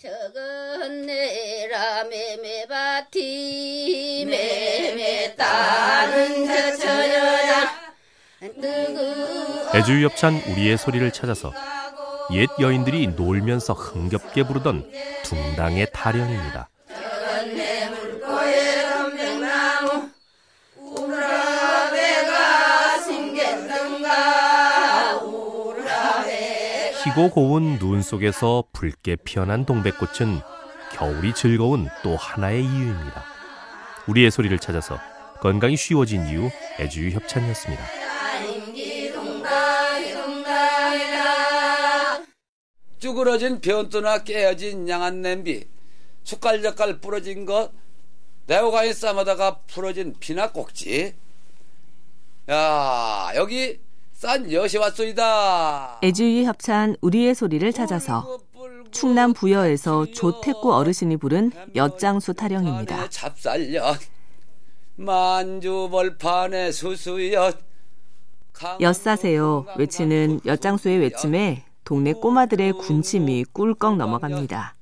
저건 내라 매매밭이 매매 따는 저 처녀자 누구 애주유 협찬 우리의 소리를 찾아서 옛 여인들이 놀면서 흥겹게 부르던 둥당의 타령입니다. 희고 고운 눈 속에서 붉게 피어난 동백꽃은 겨울이 즐거운 또 하나의 이유입니다. 우리의 소리를 찾아서 건강이 쉬워진 이유 애주유 협찬이었습니다. 쭈그러진 변두나 깨어진 양한 냄비, 숟갈젓갈 부러진 것, 네오가이 싸마다가 부러진 비나 꼭지. 야, 여기 싼 엿이 왔소이다. 애주유 협찬 우리의 소리를 찾아서 충남 부여에서 조태구 어르신이 부른 엿장수 타령입니다. 찹쌀엿, 만주벌판의 수수엿. 엿사세요 외치는 엿장수의 외침에 동네 꼬마들의 군침이 꿀꺽 넘어갑니다.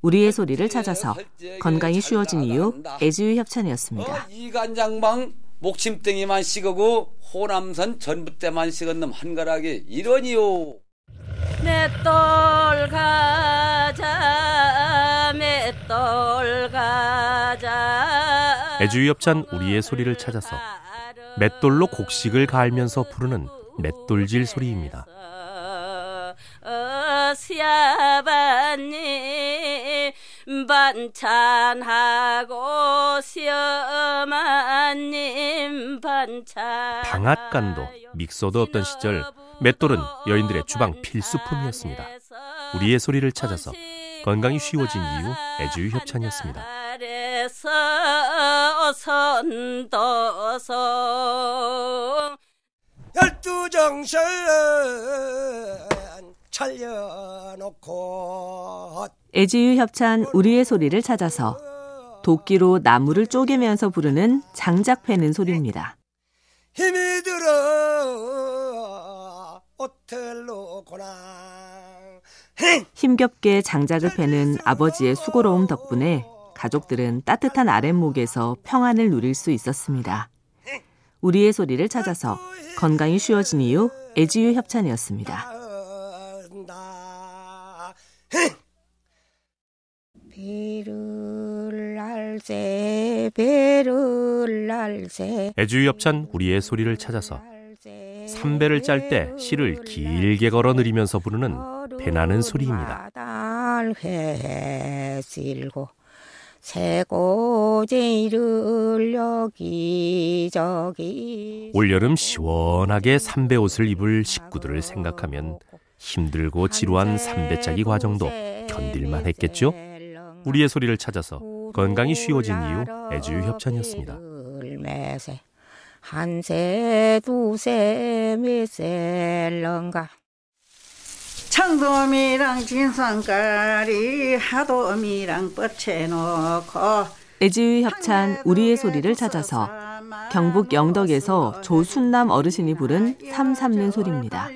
우리의 소리를 찾아서 건강이 쉬워진 이유 애주유 협찬이었습니다. 어, 이간장방 목침땡이만 식어고 호남선 전부때만 식은 놈 한가락이 이러니요. 맷돌 가자 맷돌 가자 애주유 협찬 우리의 소리를 찾아서 맷돌로 곡식을 갈면서 부르는 맷돌질 소리입니다. 어, 반찬하고 시어머님 반찬 방앗간도 믹서도 없던 시절 맷돌은 여인들의 주방 필수품이었습니다. 우리의 소리를 찾아서 건강이 쉬워진 이유 애주유 협찬이었습니다. 열두 정선 차려놓고 애지유 협찬 우리의 소리를 찾아서 도끼로 나무를 쪼개면서 부르는 장작 패는 소리입니다. 힘이 들어 오텔로구나 힘겹게 장작을 패는 아버지의 수고로움 덕분에 가족들은 따뜻한 아랫목에서 평안을 누릴 수 있었습니다. 우리의 소리를 찾아서 건강이 쉬워진 이유 애지유 협찬이었습니다. 나 배를 날새 배를 날새 애주유 협찬 우리의 소리를 찾아서 삼배를 짤때 실을 길게 걸어 느리면서 부르는 배나는 소리입니다. 올여름 시원하게 삼배 옷을 입을 식구들을 생각하면 힘들고 지루한 삼배짜기 과정도 견딜만 했겠죠? 우리의 소리를 찾아서 건강이 쉬워진 이유 애주유 협찬이었습니다. 한세 두세 청돔이랑 진상가리 하돔이랑 뻗쳐놓고 애지유 협찬 우리의 소리를 찾아서 경북 영덕에서 조순남 어르신이 부른 삼 삼는 소리입니다.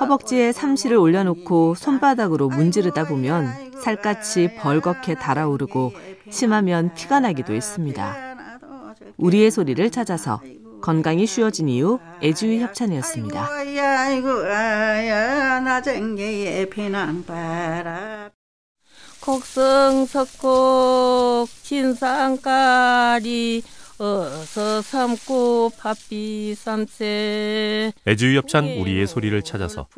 허벅지에 삼시를 올려놓고 손바닥으로 문지르다 보면 살갗이 벌겋게 달아오르고 심하면 피가 나기도 했습니다. 우리의 소리를 찾아서 건강이 쉬워진 이유 애주유 협찬이었습니다. 아이고 아이고 아야 나정개의 피난바람 곡성석곡 진상가리 어서 삼고 팥비 삼세 애주유 협찬 우리의 소리를 찾아서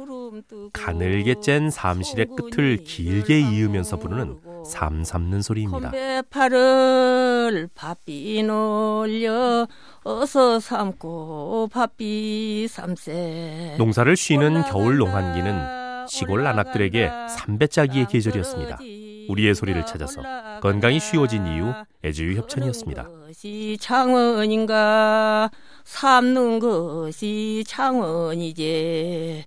가늘게 짠 삼실의 끝을 길게 이으면서 부르는 삼 삼는 소리입니다. 건배팔을 팥비 놀려 어서 삼고 팥비 삼세 농사를 쉬는 겨울 농한기는 시골 나낙들에게 삼배짜기의 계절이었습니다. 우리의 소리를 찾아서 건강이 쉬워진 이유 애주유 협찬이었습니다. 것이 창원인가 삼는 것이 창원이지